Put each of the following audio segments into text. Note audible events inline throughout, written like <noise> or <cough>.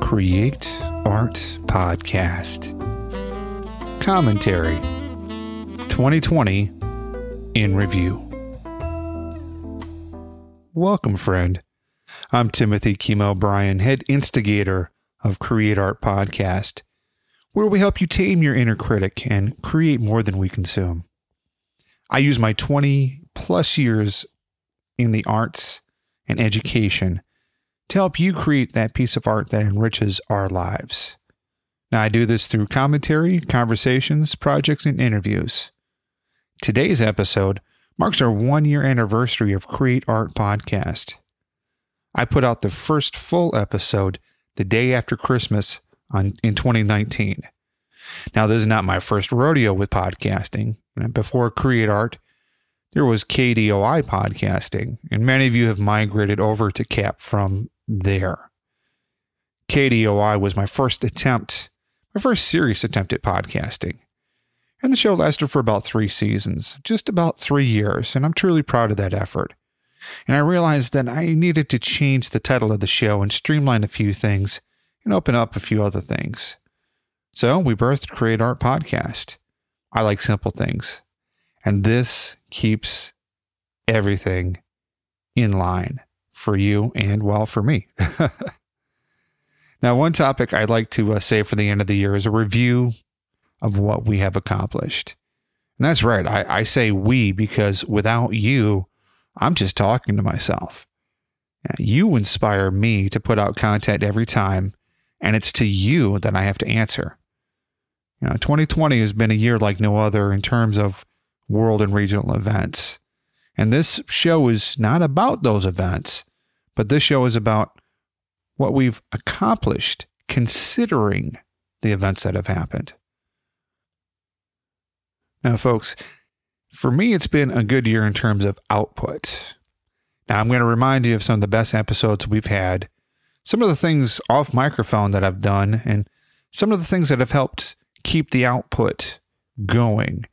Create Art Podcast. Commentary 2020 in Review. Welcome, friend. I'm Timothy Kimo Bryan, head instigator of Create Art Podcast, where we help you tame your inner critic and create more than we consume. I use my 20 plus years in the arts and education to help you create that piece of art that enriches our lives. Now, I do this through commentary, conversations, projects, and interviews. Today's episode marks our one year anniversary of Create Art Podcast. I put out the first full episode the day after Christmas on, in 2019. Now, this is not my first rodeo with podcasting. Before Create Art, there was KDOI podcasting, and many of you have migrated over to CAP from there. KDOI was my first attempt, my first serious attempt at podcasting. And the show lasted for about three seasons, just about three years, and I'm truly proud of that effort. And I realized that I needed to change the title of the show and streamline a few things and open up a few other things. So we birthed Create Art Podcast. I like simple things. And this keeps everything in line for you and well for me. <laughs> now, one topic I'd like to uh, say for the end of the year is a review of what we have accomplished. And that's right. I, I say we because without you, I'm just talking to myself. You inspire me to put out content every time, and it's to you that I have to answer. You know, 2020 has been a year like no other in terms of world and regional events. And this show is not about those events, but this show is about what we've accomplished considering the events that have happened. Now, folks, for me, it's been a good year in terms of output. Now, I'm going to remind you of some of the best episodes we've had, some of the things off microphone that I've done, and some of the things that have helped keep the output going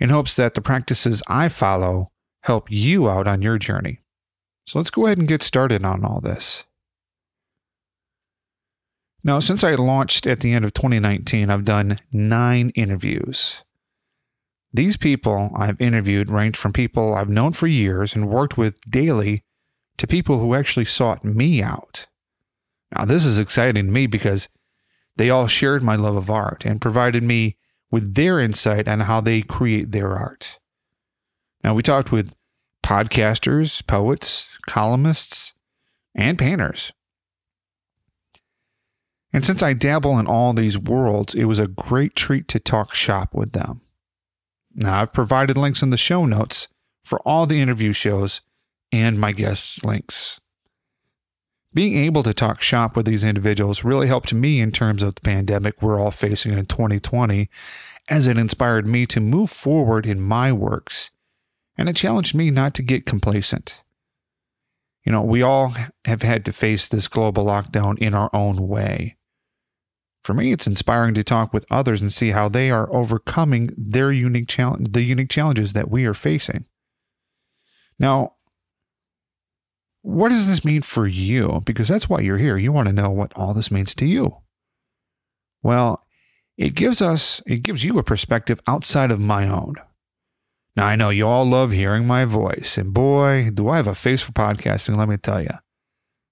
in hopes that the practices I follow help you out on your journey. So let's go ahead and get started on all this. Now, since I launched at the end of 2019, I've done nine interviews. These people I've interviewed range from people I've known for years and worked with daily to people who actually sought me out. Now, this is exciting to me because they all shared my love of art and provided me with their insight on how they create their art. Now, we talked with podcasters, poets, columnists, and painters. And since I dabble in all these worlds, it was a great treat to talk shop with them. Now, I've provided links in the show notes for all the interview shows and my guests' links. Being able to talk shop with these individuals really helped me in terms of the pandemic we're all facing in 2020, as it inspired me to move forward in my works, and it challenged me not to get complacent. You know, we all have had to face this global lockdown in our own way. For me, it's inspiring to talk with others and see how they are overcoming their unique challenge, the unique challenges that we are facing. Now, what does this mean for you? Because that's why you're here. You want to know what all this means to you. Well, it gives us, it gives you a perspective outside of my own. Now, I know you all love hearing my voice, and boy, do I have a face for podcasting, let me tell you.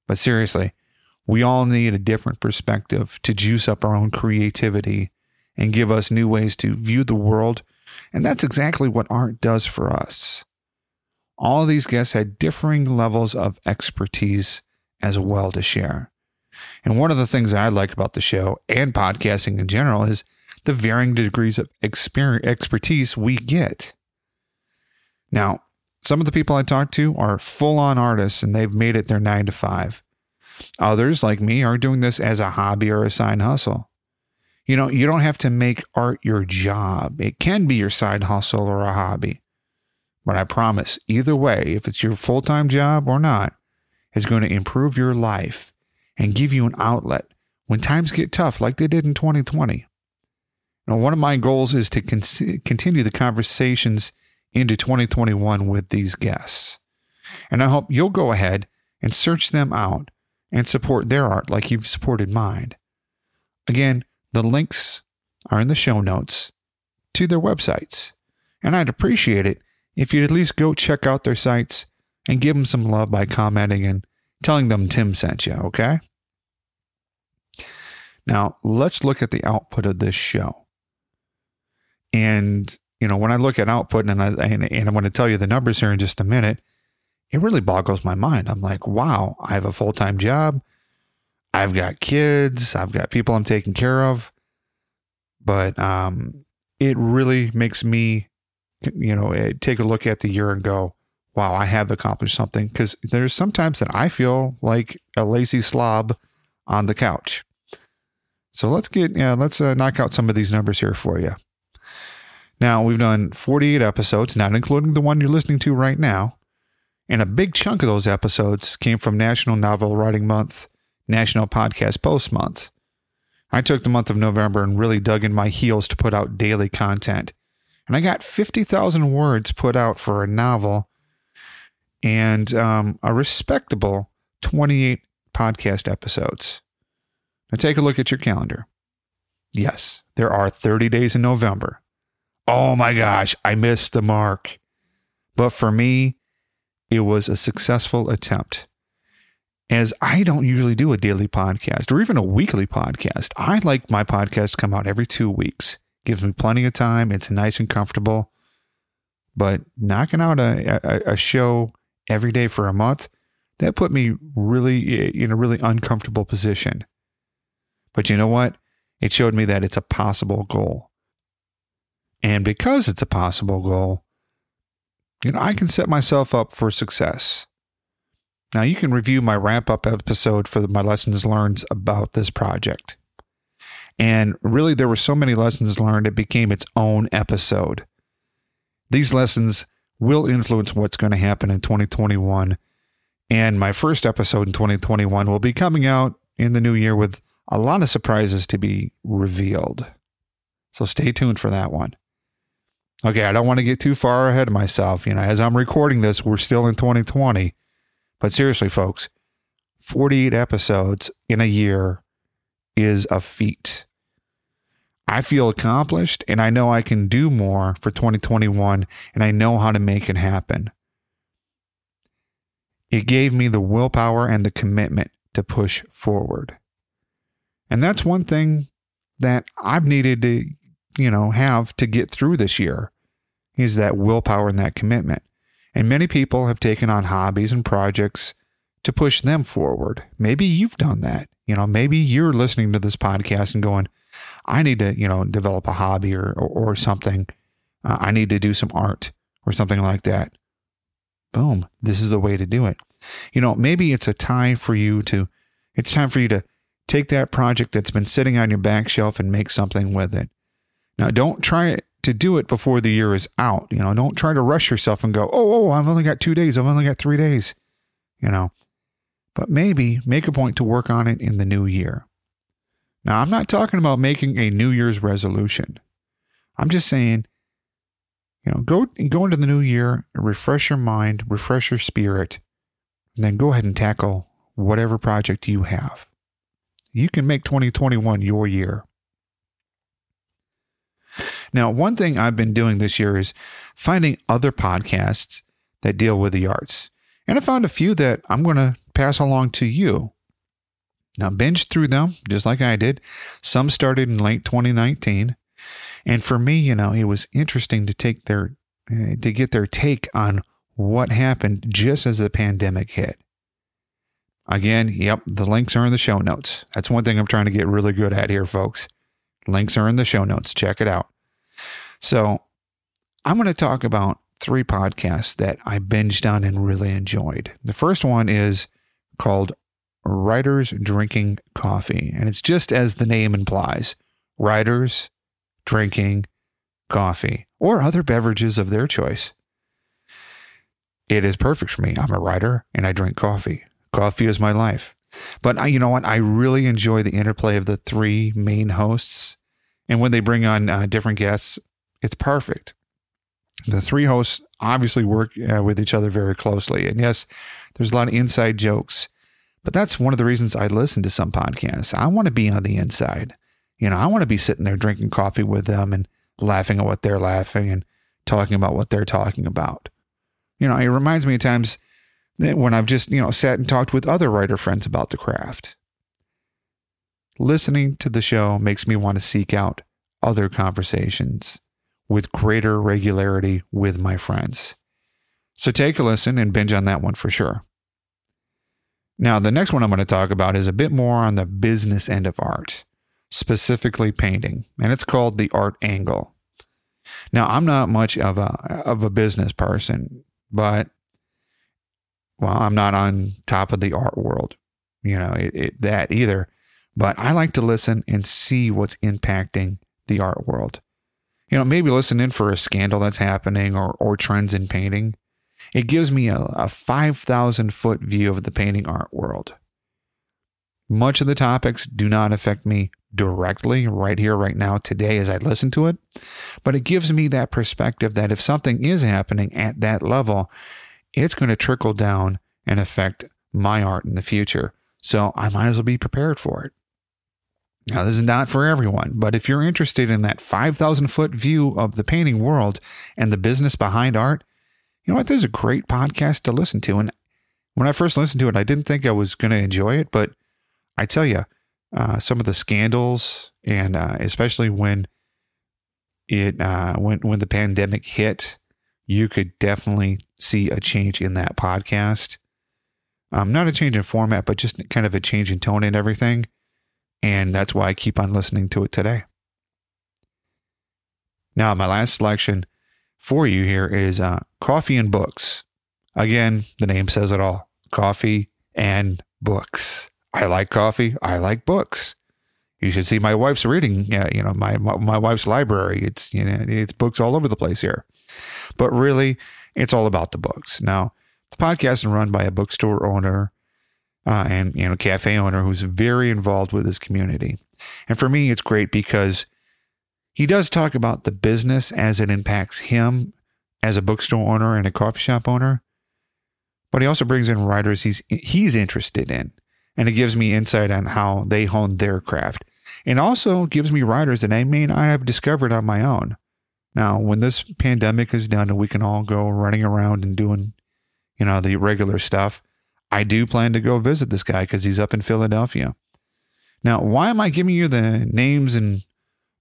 But seriously, we all need a different perspective to juice up our own creativity and give us new ways to view the world. And that's exactly what art does for us. All of these guests had differing levels of expertise as well to share. And one of the things I like about the show and podcasting in general is the varying degrees of expertise we get. Now, some of the people I talk to are full on artists and they've made it their nine to five. Others, like me, are doing this as a hobby or a side hustle. You know, you don't have to make art your job, it can be your side hustle or a hobby. But I promise, either way, if it's your full time job or not, it's going to improve your life and give you an outlet when times get tough, like they did in 2020. Now, one of my goals is to con- continue the conversations into 2021 with these guests. And I hope you'll go ahead and search them out and support their art like you've supported mine. Again, the links are in the show notes to their websites. And I'd appreciate it if you'd at least go check out their sites and give them some love by commenting and telling them Tim sent you, okay? Now, let's look at the output of this show. And, you know, when I look at output and, I, and, and I'm going to tell you the numbers here in just a minute, it really boggles my mind. I'm like, wow, I have a full time job. I've got kids. I've got people I'm taking care of. But um, it really makes me, you know, eh, take a look at the year and go, wow, I have accomplished something. Because there's sometimes that I feel like a lazy slob on the couch. So let's get, yeah, let's uh, knock out some of these numbers here for you. Now, we've done 48 episodes, not including the one you're listening to right now. And a big chunk of those episodes came from National Novel Writing Month, National Podcast Post Month. I took the month of November and really dug in my heels to put out daily content. And I got 50,000 words put out for a novel and um, a respectable 28 podcast episodes. Now take a look at your calendar. Yes, there are 30 days in November. Oh my gosh, I missed the mark. But for me, it was a successful attempt. As I don't usually do a daily podcast or even a weekly podcast, I like my podcast to come out every two weeks. Gives me plenty of time. It's nice and comfortable. But knocking out a, a, a show every day for a month, that put me really eh, in a really uncomfortable position. But you know what? It showed me that it's a possible goal. And because it's a possible goal, you know, I can set myself up for success. Now, you can review my wrap up episode for my lessons learned about this project. And really, there were so many lessons learned, it became its own episode. These lessons will influence what's going to happen in 2021. And my first episode in 2021 will be coming out in the new year with a lot of surprises to be revealed. So stay tuned for that one. Okay, I don't want to get too far ahead of myself. You know, as I'm recording this, we're still in 2020. But seriously, folks, 48 episodes in a year is a feat. I feel accomplished and I know I can do more for 2021 and I know how to make it happen. It gave me the willpower and the commitment to push forward. And that's one thing that I've needed to you know, have to get through this year is that willpower and that commitment. And many people have taken on hobbies and projects to push them forward. Maybe you've done that. You know, maybe you're listening to this podcast and going, I need to, you know, develop a hobby or, or, or something. Uh, I need to do some art or something like that. Boom. This is the way to do it. You know, maybe it's a time for you to, it's time for you to take that project that's been sitting on your back shelf and make something with it. Now, don't try to do it before the year is out. You know, don't try to rush yourself and go, oh, oh, I've only got two days. I've only got three days. You know, but maybe make a point to work on it in the new year. Now, I'm not talking about making a New Year's resolution. I'm just saying, you know, go go into the new year, refresh your mind, refresh your spirit, and then go ahead and tackle whatever project you have. You can make 2021 your year. Now, one thing I've been doing this year is finding other podcasts that deal with the arts. And I found a few that I'm going to pass along to you. Now, binge through them just like I did. Some started in late 2019. And for me, you know, it was interesting to take their, uh, to get their take on what happened just as the pandemic hit. Again, yep, the links are in the show notes. That's one thing I'm trying to get really good at here, folks. Links are in the show notes. Check it out. So I'm going to talk about three podcasts that I binged on and really enjoyed. The first one is called Writers Drinking Coffee, and it's just as the name implies writers drinking coffee or other beverages of their choice. It is perfect for me. I'm a writer and I drink coffee. Coffee is my life. But I, you know what? I really enjoy the interplay of the three main hosts. And when they bring on uh, different guests, it's perfect. The three hosts obviously work uh, with each other very closely. And yes, there's a lot of inside jokes, But that's one of the reasons I listen to some podcasts. I want to be on the inside. You know, I want to be sitting there drinking coffee with them and laughing at what they're laughing and talking about what they're talking about. You know, it reminds me of times when I've just, you know, sat and talked with other writer friends about the craft. Listening to the show makes me want to seek out other conversations with greater regularity with my friends. So take a listen and binge on that one for sure. Now, the next one I'm going to talk about is a bit more on the business end of art, specifically painting, and it's called the art angle. Now, I'm not much of a of a business person, but well, I'm not on top of the art world, you know, it, it, that either. But I like to listen and see what's impacting the art world. You know, maybe listen in for a scandal that's happening or or trends in painting it gives me a, a 5,000 foot view of the painting art world. Much of the topics do not affect me directly right here, right now, today as I listen to it, but it gives me that perspective that if something is happening at that level, it's going to trickle down and affect my art in the future. So I might as well be prepared for it. Now, this is not for everyone, but if you're interested in that 5,000 foot view of the painting world and the business behind art, you know what? This is a great podcast to listen to. And when I first listened to it, I didn't think I was going to enjoy it, but I tell you, uh, some of the scandals, and uh, especially when it uh, when when the pandemic hit, you could definitely see a change in that podcast. Um, not a change in format, but just kind of a change in tone and everything. And that's why I keep on listening to it today. Now, my last selection for you here is uh, coffee and books. Again, the name says it all coffee and books. I like coffee. I like books. You should see my wife's reading. Uh, you know, my, my, my wife's library. It's you know, it's books all over the place here. But really, it's all about the books. Now, the podcast is run by a bookstore owner uh, and you know, cafe owner who's very involved with his community. And for me, it's great because he does talk about the business as it impacts him as a bookstore owner and a coffee shop owner, but he also brings in writers he's he's interested in, and it gives me insight on how they hone their craft, and also gives me writers that I may not have discovered on my own. Now, when this pandemic is done and we can all go running around and doing, you know, the regular stuff, I do plan to go visit this guy because he's up in Philadelphia. Now, why am I giving you the names and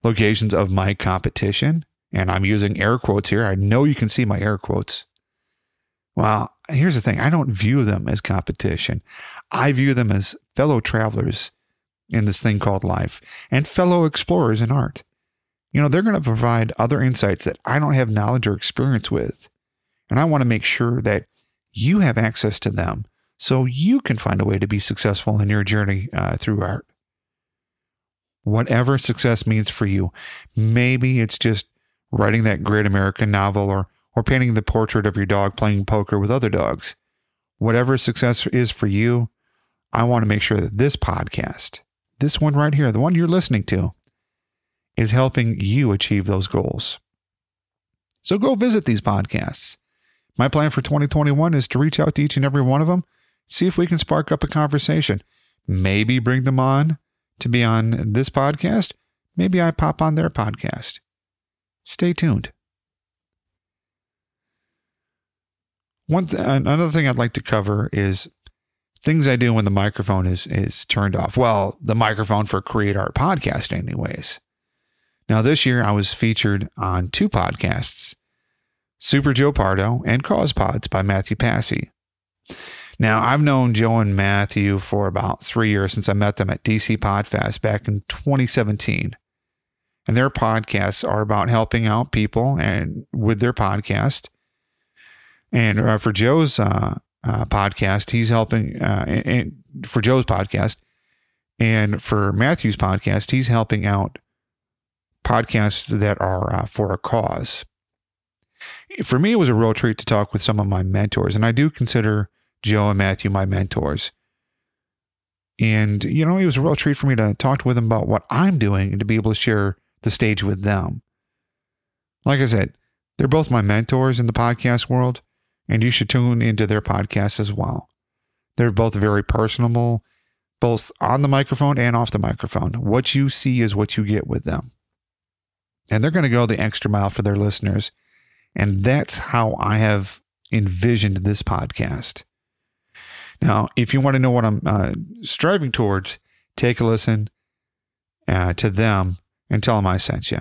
locations of my competition. And I'm using air quotes here. I know you can see my air quotes. Well, here's the thing I don't view them as competition, I view them as fellow travelers in this thing called life and fellow explorers in art. You know, they're going to provide other insights that I don't have knowledge or experience with. And I want to make sure that you have access to them so you can find a way to be successful in your journey uh, through art whatever success means for you. Maybe it's just writing that great American novel or, or painting the portrait of your dog playing poker with other dogs. Whatever success is for you, I want to make sure that this podcast, this one right here, the one you're listening to, is helping you achieve those goals. So go visit these podcasts. My plan for 2021 is to reach out to each and every one of them, see if we can spark up a conversation, maybe bring them on to be on this podcast, maybe I pop on their podcast. Stay tuned. One th- another thing I'd like to cover is things I do when the microphone is is turned off. Well, the microphone for Create Art podcast anyways. Now this year I was featured on two podcasts, Super Joe Pardo and Cause Pods by Matthew Passy. Now, I've known Joe and Matthew for about three years since I met them at DC Podfest back in 2017. And their podcasts are about helping out people and with their podcast. And uh, for Joe's uh, uh, podcast, he's helping, uh, and, and for Joe's podcast, and for Matthew's podcast, he's helping out podcasts that are uh, for a cause. For me, it was a real treat to talk with some of my mentors, and I do consider Joe and Matthew, my mentors. And, you know, it was a real treat for me to talk with them about what I'm doing and to be able to share the stage with them. Like I said, they're both my mentors in the podcast world, and you should tune into their podcast as well. They're both very personable, both on the microphone and off the microphone. What you see is what you get with them. And they're going to go the extra mile for their listeners. And that's how I have envisioned this podcast. Now, if you want to know what I'm uh, striving towards, take a listen uh, to them and tell them I sent you.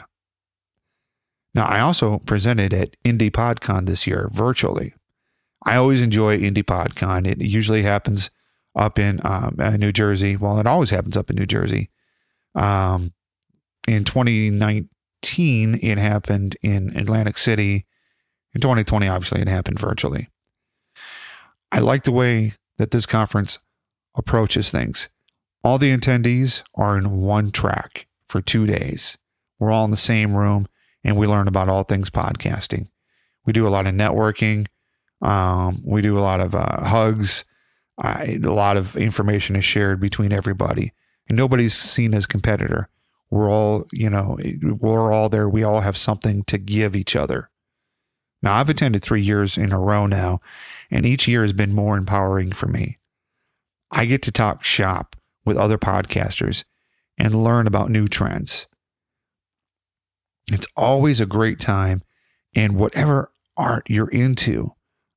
Now, I also presented at Indie PodCon this year virtually. I always enjoy Indie PodCon. It usually happens up in um, uh, New Jersey. Well, it always happens up in New Jersey. Um, in 2019, it happened in Atlantic City. In 2020, obviously, it happened virtually. I like the way that this conference approaches things. All the attendees are in one track for two days. We're all in the same room and we learn about all things podcasting. We do a lot of networking. Um, we do a lot of uh, hugs. a lot of information is shared between everybody, and nobody's seen as competitor. We're all, you know, we're all there. We all have something to give each other. Now, I've attended three years in a row now, and each year has been more empowering for me. I get to talk shop with other podcasters and learn about new trends. It's always a great time, and whatever art you're into,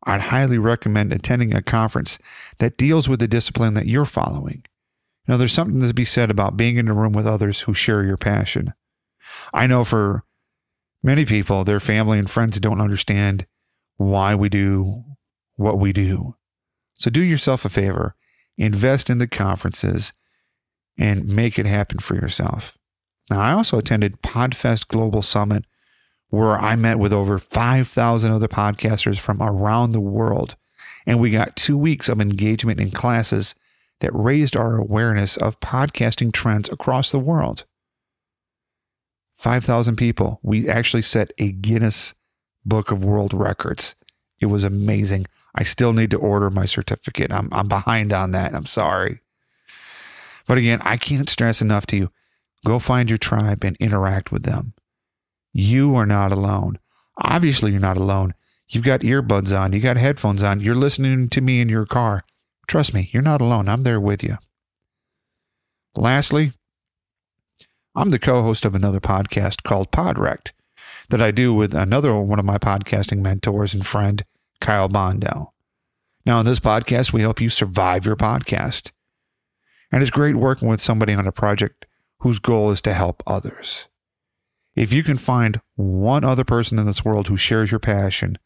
I'd highly recommend attending a conference that deals with the discipline that you're following. Now, there's something to be said about being in a room with others who share your passion. I know for many people, their family and friends don't understand why we do what we do. So do yourself a favor, invest in the conferences and make it happen for yourself. Now, I also attended Podfest Global Summit, where I met with over 5,000 other podcasters from around the world. And we got two weeks of engagement in classes that raised our awareness of podcasting trends across the world. 5,000 people. We actually set a Guinness Book of World Records. It was amazing. I still need to order my certificate. I'm, I'm behind on that. I'm sorry. But again, I can't stress enough to you go find your tribe and interact with them. You are not alone. Obviously, you're not alone. You've got earbuds on, you got headphones on, you're listening to me in your car. Trust me, you're not alone. I'm there with you. Lastly, I'm the co host of another podcast called Podrect that I do with another one of my podcasting mentors and friend, Kyle Bondo. Now, in this podcast, we help you survive your podcast. And it's great working with somebody on a project whose goal is to help others. If you can find one other person in this world who shares your passion,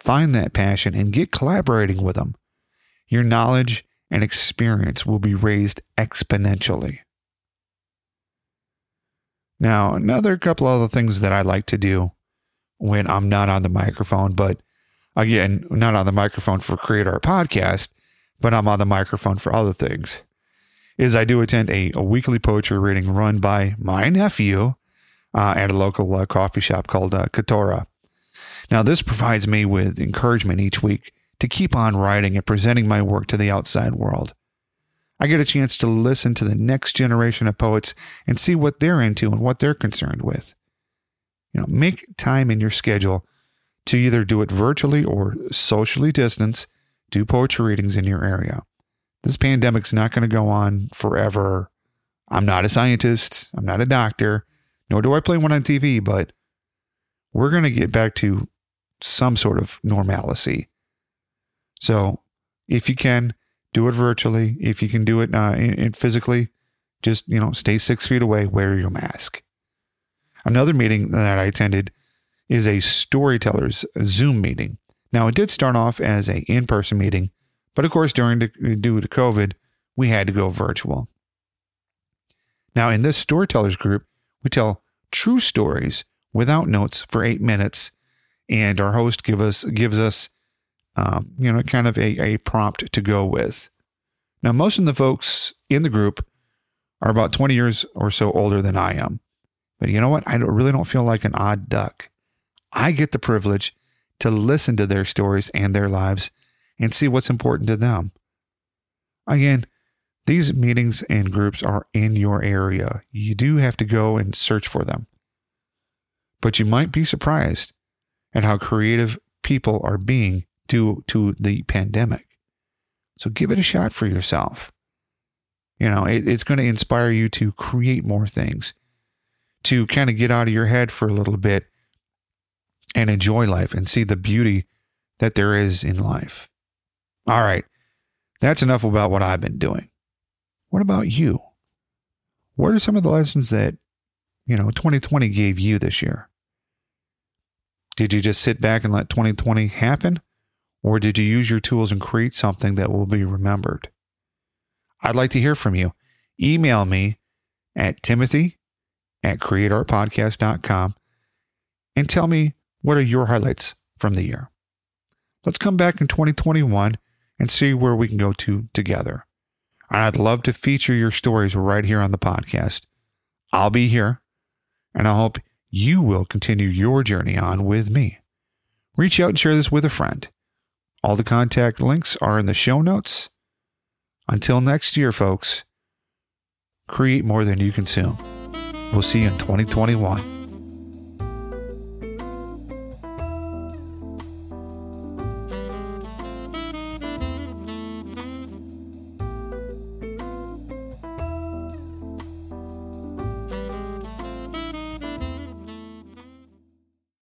find that passion and get collaborating with them. Your knowledge and experience will be raised exponentially. Now, another couple other things that I like to do when I'm not on the microphone, but again, not on the microphone for Create Art Podcast, but I'm on the microphone for other things, is I do attend a, a weekly poetry reading run by my nephew uh, at a local uh, coffee shop called uh, Katora. Now, this provides me with encouragement each week to keep on writing and presenting my work to the outside world. I get a chance to listen to the next generation of poets and see what they're into and what they're concerned with. You know, make time in your schedule to either do it virtually or socially distance, do poetry readings in your area. This pandemic's not going to go on forever. I'm not a scientist, I'm not a doctor, nor do I play one on TV, but we're going to get back to some sort of normalcy. So, if you can, do it virtually. If you can do it uh, in, in physically, just you know, stay six feet away, wear your mask. Another meeting that I attended is a storytellers Zoom meeting. Now, it did start off as a in-person meeting, but of course, during the, due to COVID, we had to go virtual. Now, in this storytellers group, we tell true stories without notes for eight minutes, and our host give us gives us um, you know, kind of a, a prompt to go with. Now, most of the folks in the group are about 20 years or so older than I am. But you know what? I don't, really don't feel like an odd duck. I get the privilege to listen to their stories and their lives and see what's important to them. Again, these meetings and groups are in your area. You do have to go and search for them. But you might be surprised at how creative people are being due to the pandemic. So give it a shot for yourself. You know, it, it's going to inspire you to create more things, to kind of get out of your head for a little bit and enjoy life and see the beauty that there is in life. All right. That's enough about what I've been doing. What about you? What are some of the lessons that, you know, 2020 gave you this year? Did you just sit back and let 2020 happen? Or did you use your tools and create something that will be remembered? I'd like to hear from you. Email me at timothy at createartpodcast.com and tell me what are your highlights from the year. Let's come back in 2021 and see where we can go to together. And I'd love to feature your stories right here on the podcast. I'll be here, and I hope you will continue your journey on with me. Reach out and share this with a friend. All the contact links are in the show notes. Until next year, folks, create more than you consume. We'll see you in 2021.